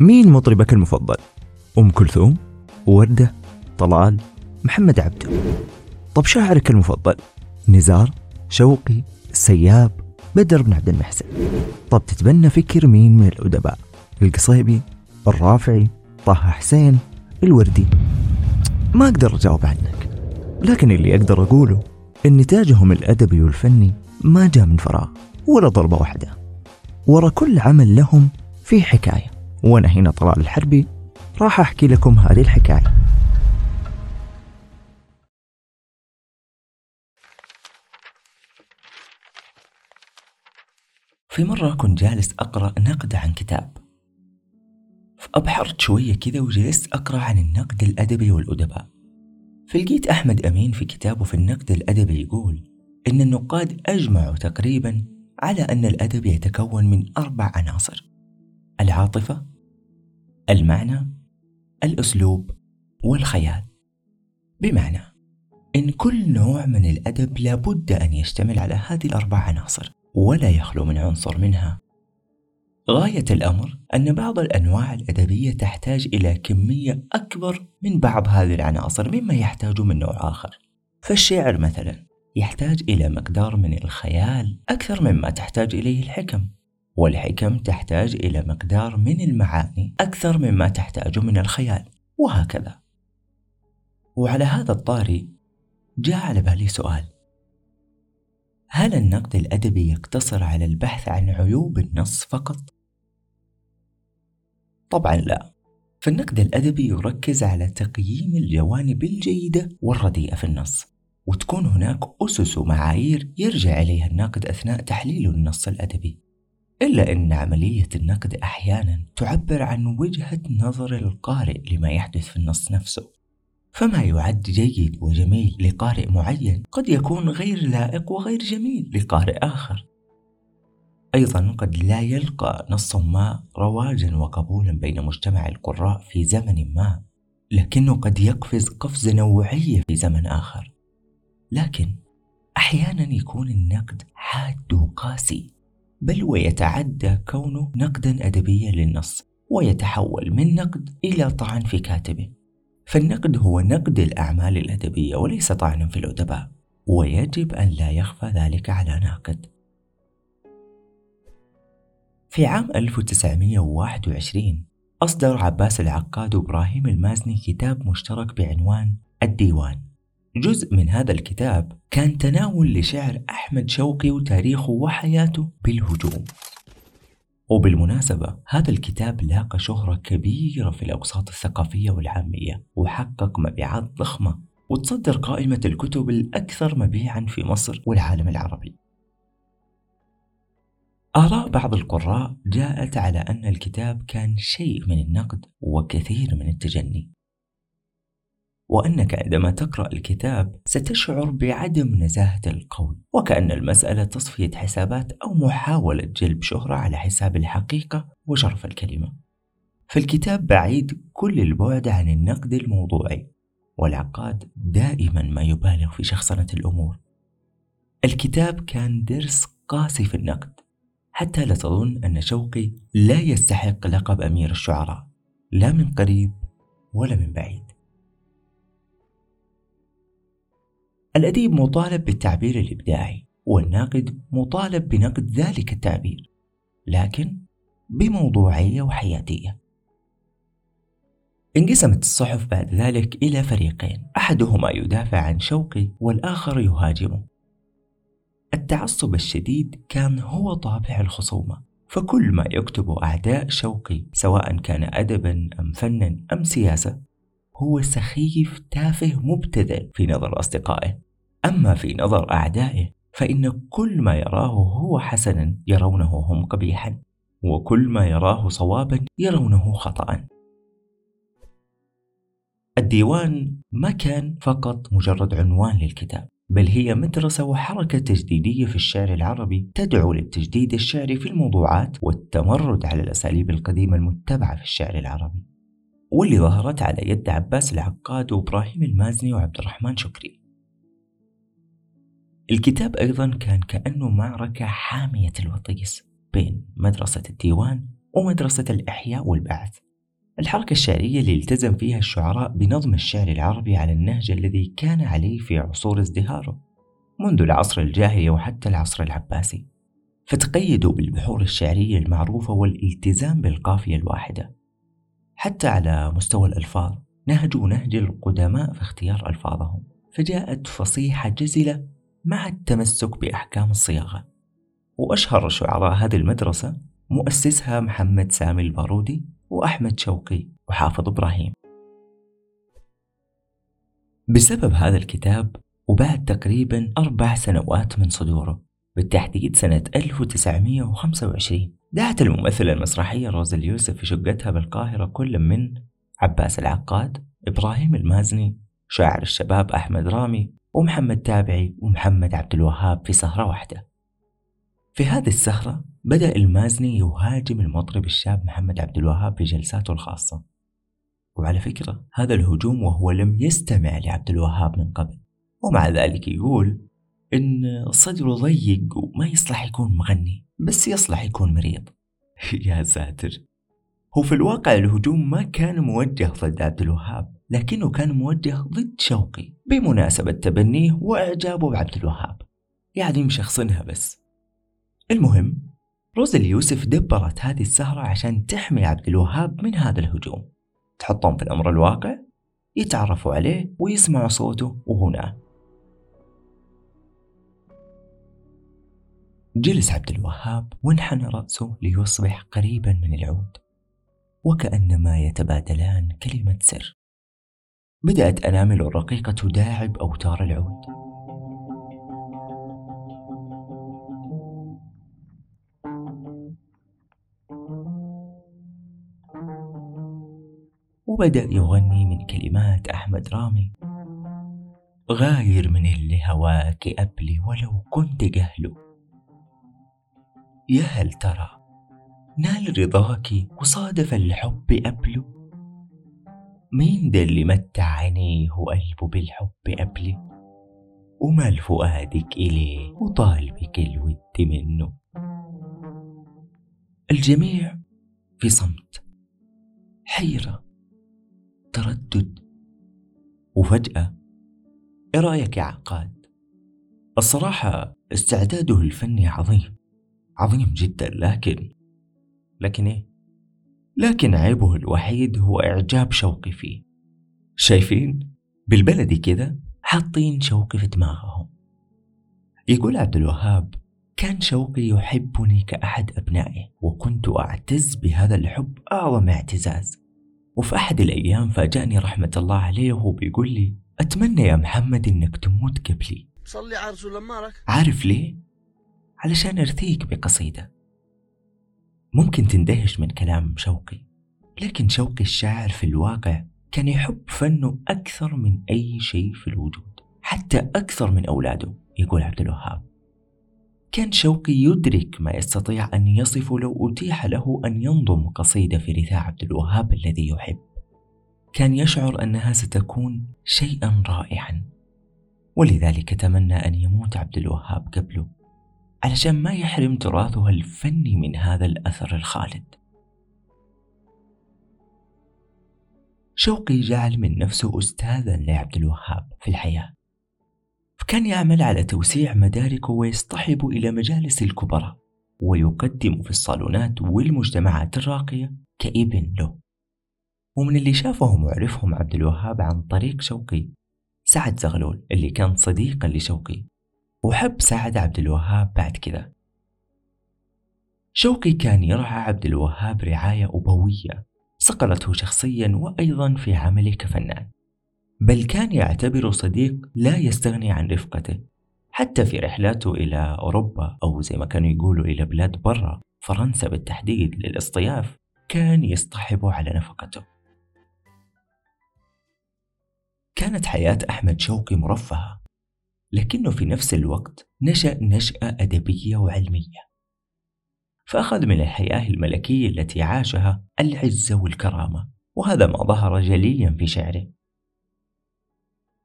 مين مطربك المفضل؟ أم كلثوم؟ وردة؟ طلال؟ محمد عبده طب شاعرك المفضل؟ نزار؟ شوقي؟ السياب؟ بدر بن عبد المحسن طب تتبنى فكر مين من الأدباء؟ القصيبي؟ الرافعي؟ طه حسين؟ الوردي؟ ما أقدر أجاوب عنك لكن اللي أقدر أقوله إن نتاجهم الأدبي والفني ما جاء من فراغ ولا ضربة واحدة ورا كل عمل لهم في حكاية. وأنا هنا طلال الحربي راح أحكي لكم هذه الحكاية. في مرة كنت جالس أقرأ نقد عن كتاب. فأبحرت شوية كذا وجلست أقرأ عن النقد الأدبي والأدباء. فلقيت أحمد أمين في كتابه في النقد الأدبي يقول إن النقاد أجمعوا تقريبا على أن الأدب يتكون من أربع عناصر. العاطفة المعنى الأسلوب والخيال. بمعنى إن كل نوع من الأدب لابد أن يشتمل على هذه الأربع عناصر ولا يخلو من عنصر منها. غاية الأمر أن بعض الأنواع الأدبية تحتاج إلى كمية أكبر من بعض هذه العناصر مما يحتاج من نوع آخر. فالشعر مثلا يحتاج إلى مقدار من الخيال أكثر مما تحتاج إليه الحكم. والحكم تحتاج إلى مقدار من المعاني أكثر مما تحتاج من الخيال وهكذا. وعلى هذا الطاري جاء على بالي سؤال. هل النقد الأدبي يقتصر على البحث عن عيوب النص فقط؟ طبعا لا. فالنقد الأدبي يركز على تقييم الجوانب الجيدة والرديئة في النص وتكون هناك أسس ومعايير يرجع إليها الناقد أثناء تحليله للنص الأدبي. إلا أن عملية النقد أحيانا تعبر عن وجهة نظر القارئ لما يحدث في النص نفسه. فما يعد جيد وجميل لقارئ معين قد يكون غير لائق وغير جميل لقارئ آخر. أيضا قد لا يلقى نص ما رواجا وقبولا بين مجتمع القراء في زمن ما لكنه قد يقفز قفزة نوعية في زمن آخر. لكن أحيانا يكون النقد حاد وقاسي. بل ويتعدى كونه نقدا أدبيا للنص ويتحول من نقد إلى طعن في كاتبه. فالنقد هو نقد الأعمال الأدبية وليس طعنا في الأدباء ويجب أن لا يخفى ذلك على ناقد. في عام 1921 أصدر عباس العقاد وإبراهيم المازني كتاب مشترك بعنوان الديوان. جزء من هذا الكتاب كان تناول لشعر أحمد شوقي وتاريخه وحياته بالهجوم. وبالمناسبة هذا الكتاب لاقى شهرة كبيرة في الأوساط الثقافية والعامية وحقق مبيعات ضخمة وتصدر قائمة الكتب الأكثر مبيعا في مصر والعالم العربي. آراء بعض القراء جاءت على أن الكتاب كان شيء من النقد وكثير من التجني. وأنك عندما تقرأ الكتاب ستشعر بعدم نزاهة القول وكأن المسألة تصفية حسابات أو محاولة جلب شهرة على حساب الحقيقة وشرف الكلمة. فالكتاب بعيد كل البعد عن النقد الموضوعي والعقاد دائما ما يبالغ في شخصنة الأمور. الكتاب كان درس قاسي في النقد حتى لا تظن أن شوقي لا يستحق لقب أمير الشعراء لا من قريب ولا من بعيد. الأديب مطالب بالتعبير الإبداعي والناقد مطالب بنقد ذلك التعبير لكن بموضوعية وحياتية. انقسمت الصحف بعد ذلك إلى فريقين أحدهما يدافع عن شوقي والآخر يهاجمه. التعصب الشديد كان هو طابع الخصومة فكل ما يكتبه أعداء شوقي سواء كان أدبا أم فنا أم سياسة هو سخيف تافه مبتذل في نظر أصدقائه. أما في نظر أعدائه فإن كل ما يراه هو حسنا يرونه هم قبيحا وكل ما يراه صوابا يرونه خطأ الديوان ما كان فقط مجرد عنوان للكتاب بل هي مدرسة وحركة تجديدية في الشعر العربي تدعو للتجديد الشعري في الموضوعات والتمرد على الأساليب القديمة المتبعة في الشعر العربي واللي ظهرت على يد عباس العقاد وإبراهيم المازني وعبد الرحمن شكري. الكتاب أيضا كان كأنه معركة حامية الوطيس بين مدرسة الديوان ومدرسة الإحياء والبعث. الحركة الشعرية اللي التزم فيها الشعراء بنظم الشعر العربي على النهج الذي كان عليه في عصور ازدهاره منذ العصر الجاهلي وحتى العصر العباسي. فتقيدوا بالبحور الشعرية المعروفة والالتزام بالقافية الواحدة. حتى على مستوى الألفاظ نهجوا نهج القدماء في اختيار ألفاظهم. فجاءت فصيحة جزلة مع التمسك بأحكام الصياغة؟ وأشهر شعراء هذه المدرسة مؤسسها محمد سامي البارودي وأحمد شوقي وحافظ إبراهيم. بسبب هذا الكتاب وبعد تقريبا أربع سنوات من صدوره. بالتحديد سنة 1925 دعت الممثلة المسرحية روز اليوسف في شقتها بالقاهرة كل من عباس العقاد إبراهيم المازني شاعر الشباب أحمد رامي ومحمد تابعي ومحمد عبد الوهاب في سهرة واحدة. في هذه السهرة بدأ المازني يهاجم المطرب الشاب محمد عبد الوهاب في جلساته الخاصة. وعلى فكرة هذا الهجوم وهو لم يستمع لعبد الوهاب من قبل. ومع ذلك يقول إن صدره ضيق وما يصلح يكون مغني بس يصلح يكون مريض. يا ساتر. هو في الواقع الهجوم ما كان موجه ضد عبد الوهاب. لكنه كان موجه ضد شوقي بمناسبة تبنيه وإعجابه بعبد الوهاب. يعني مشخصنها بس المهم روز اليوسف دبرت هذه السهرة عشان تحمي عبد الوهاب من هذا الهجوم. تحطهم في الأمر الواقع يتعرفوا عليه ويسمعوا صوته وهنا. جلس عبد الوهاب وانحنى رأسه ليصبح قريبا من العود وكأنما يتبادلان كلمة سر. بدأت أنامل الرقيقة تداعب أوتار العود. وبدأ يغني من كلمات أحمد رامي. غاير من اللي هواك أبلي ولو كنت جهله يا هل ترى نال رضاك وصادف الحب قبله مين ده اللي متع عينيه وقلبه بالحب قبلي ومال فؤادك إليه وطالبك الود منه. الجميع في صمت حيرة تردد وفجأة إيه رأيك يا عقاد؟ الصراحة استعداده الفني عظيم عظيم جدا لكن لكن إيه؟ لكن عيبه الوحيد هو إعجاب شوقي فيه. شايفين؟ بالبلدي كذا حاطين شوقي في دماغهم. يقول عبد الوهاب كان شوقي يحبني كأحد أبنائه وكنت أعتز بهذا الحب أعظم اعتزاز. وفي أحد الأيام فاجأني رحمة الله عليه وهو بيقول لي أتمنى يا محمد إنك تموت قبلي. صلي على رسول الله عارف ليه؟ علشان أرثيك بقصيدة. ممكن تندهش من كلام شوقي لكن شوقي الشاعر في الواقع كان يحب فنه أكثر من أي شيء في الوجود حتى أكثر من أولاده يقول عبد الوهاب. كان شوقي يدرك ما يستطيع أن يصفه لو أتيح له أن ينظم قصيدة في رثاء عبد الوهاب الذي يحب. كان يشعر أنها ستكون شيئا رائعا ولذلك تمنى أن يموت عبد الوهاب قبله. علشان ما يحرم تراثها الفني من هذا الأثر الخالد. شوقي جعل من نفسه أستاذا لعبد الوهاب في الحياة. فكان يعمل على توسيع مداركه ويصطحب إلى مجالس الكبراء ويقدم في الصالونات والمجتمعات الراقية كابن له. ومن اللي شافهم وعرفهم عبد الوهاب عن طريق شوقي سعد زغلول اللي كان صديقا لشوقي. وحب سعد عبد الوهاب بعد كذا. شوقي كان يرعى عبد الوهاب رعاية أبوية صقلته شخصيا وأيضا في عمله كفنان. بل كان يعتبره صديق لا يستغني عن رفقته حتى في رحلاته إلى أوروبا أو زي ما كانوا يقولوا إلى بلاد برا فرنسا بالتحديد للاصطياف كان يصطحب على نفقته. كانت حياة أحمد شوقي مرفهة. لكنه في نفس الوقت نشأ نشأة أدبية وعلمية. فأخذ من الحياة الملكية التي عاشها العزة والكرامة وهذا ما ظهر جليا في شعره.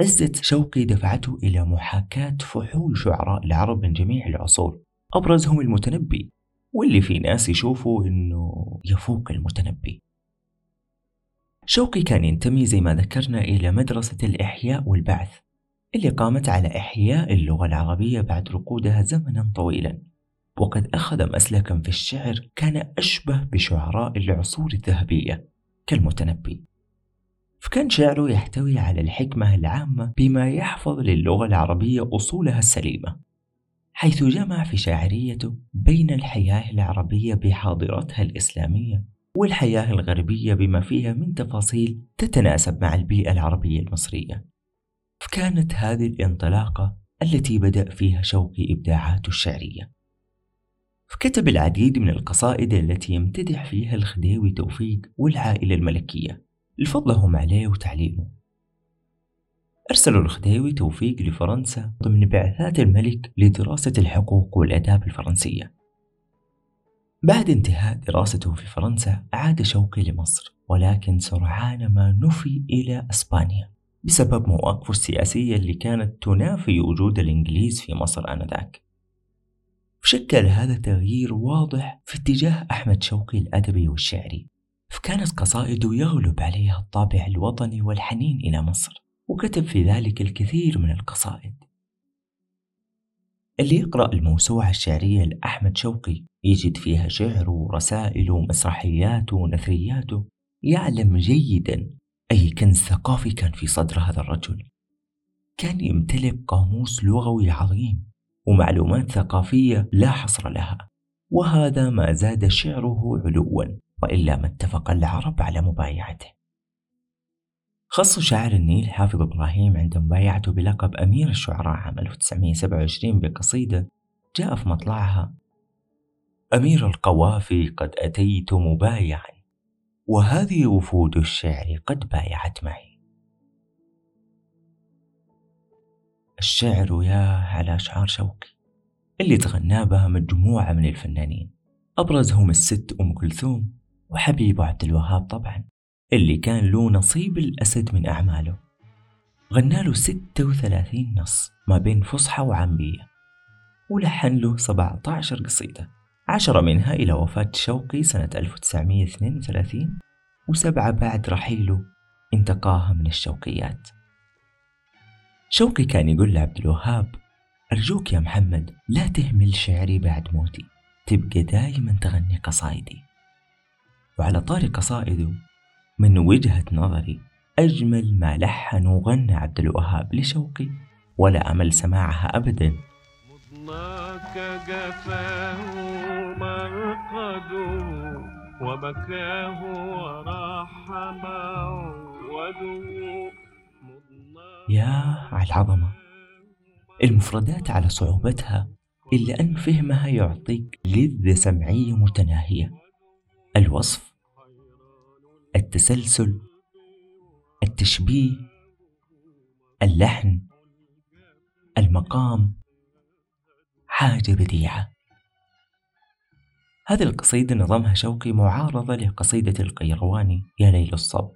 عزة شوقي دفعته إلى محاكاة فحول شعراء العرب من جميع العصور أبرزهم المتنبي واللي في ناس يشوفوا إنه يفوق المتنبي. شوقي كان ينتمي زي ما ذكرنا إلى مدرسة الإحياء والبعث اللي قامت على إحياء اللغة العربية بعد رقودها زمنا طويلا. وقد أخذ مسلكا في الشعر كان أشبه بشعراء العصور الذهبية كالمتنبي. فكان شعره يحتوي على الحكمة العامة بما يحفظ للغة العربية أصولها السليمة حيث جمع في شاعريته بين الحياة العربية بحاضرتها الإسلامية والحياة الغربية بما فيها من تفاصيل تتناسب مع البيئة العربية المصرية. فكانت هذه الانطلاقة التي بدأ فيها شوقي إبداعاته الشعرية. فكتب العديد من القصائد التي يمتدح فيها الخديوي توفيق والعائلة الملكية. لفضلهم عليه وتعليمه. أرسلوا الخديوي توفيق لفرنسا ضمن بعثات الملك لدراسة الحقوق والآداب الفرنسية. بعد انتهاء دراسته في فرنسا عاد شوقي لمصر ولكن سرعان ما نفي إلى أسبانيا. بسبب مواقفه السياسية اللي كانت تنافي وجود الإنجليز في مصر آنذاك. شكل هذا تغيير واضح في اتجاه أحمد شوقي الأدبي والشعري فكانت قصائده يغلب عليها الطابع الوطني والحنين إلى مصر وكتب في ذلك الكثير من القصائد. اللي يقرأ الموسوعة الشعرية لأحمد شوقي يجد فيها شعره ورسائله ومسرحياته ونثرياته يعلم جيدا أي كنز ثقافي كان في صدر هذا الرجل. كان يمتلك قاموس لغوي عظيم ومعلومات ثقافية لا حصر لها وهذا ما زاد شعره علوا وإلا ما اتفق العرب على مبايعته. خص شاعر النيل حافظ إبراهيم عند مبايعته بلقب أمير الشعراء عام 1927 بقصيدة جاء في مطلعها أمير القوافي قد أتيت مبايعا وهذه وفود الشعر قد بايعت معي. الشعر يا على أشعار شوقي اللي تغنى بها مجموعة من الفنانين أبرزهم الست أم كلثوم وحبيب عبد الوهاب طبعا اللي كان له نصيب الأسد من أعماله. غنى له 36 نص ما بين فصحى وعامية ولحن له 17 قصيدة. عشرة منها إلى وفاة شوقي سنة 1932 وسبعة بعد رحيله انتقاها من الشوقيات. شوقي كان يقول لعبد الوهاب أرجوك يا محمد لا تهمل شعري بعد موتي تبقى دايما تغني قصايدي. وعلى طار قصائده من وجهة نظري أجمل ما لحن وغنى عبد الوهاب لشوقي ولا أمل سماعها أبدا. مضناك جفاه مرقده وبكاه وراح يا على العظمة المفردات على صعوبتها إلا أن فهمها يعطيك لذة سمعية متناهية. الوصف التسلسل التشبيه اللحن المقام حاجة بديعة. هذه القصيدة نظمها شوقي معارضة لقصيدة القيرواني يا ليل الصب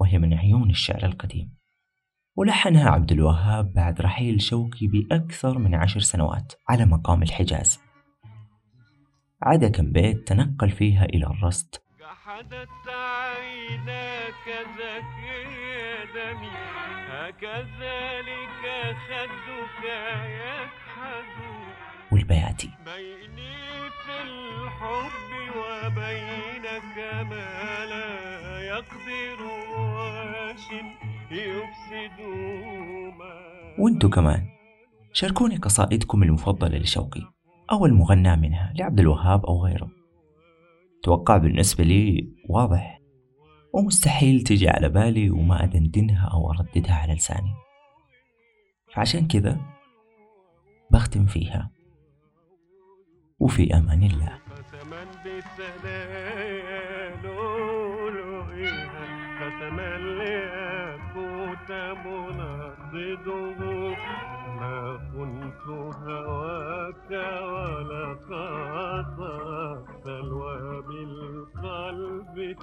وهي من عيون الشعر القديم. ولحنها عبد الوهاب بعد رحيل شوقي بأكثر من عشر سنوات على مقام الحجاز. عدا كم بيت تنقل فيها إلى الرست. جحدت عيناك زكي دمي هكذلك خدك يكحد. والبياتي. بيني في الحب وبينك ما لا يقدر واش وانتو كمان. شاركوني قصائدكم المفضلة لشوقي أو المغنى منها لعبد الوهاب أو غيره. توقع بالنسبة لي واضح ومستحيل تجي على بالي وما أدندنها أو أرددها على لساني. فعشان كذا بختم فيها. وفي أمان الله. ما كنت هواك ولا خاطر سلوى بالقلب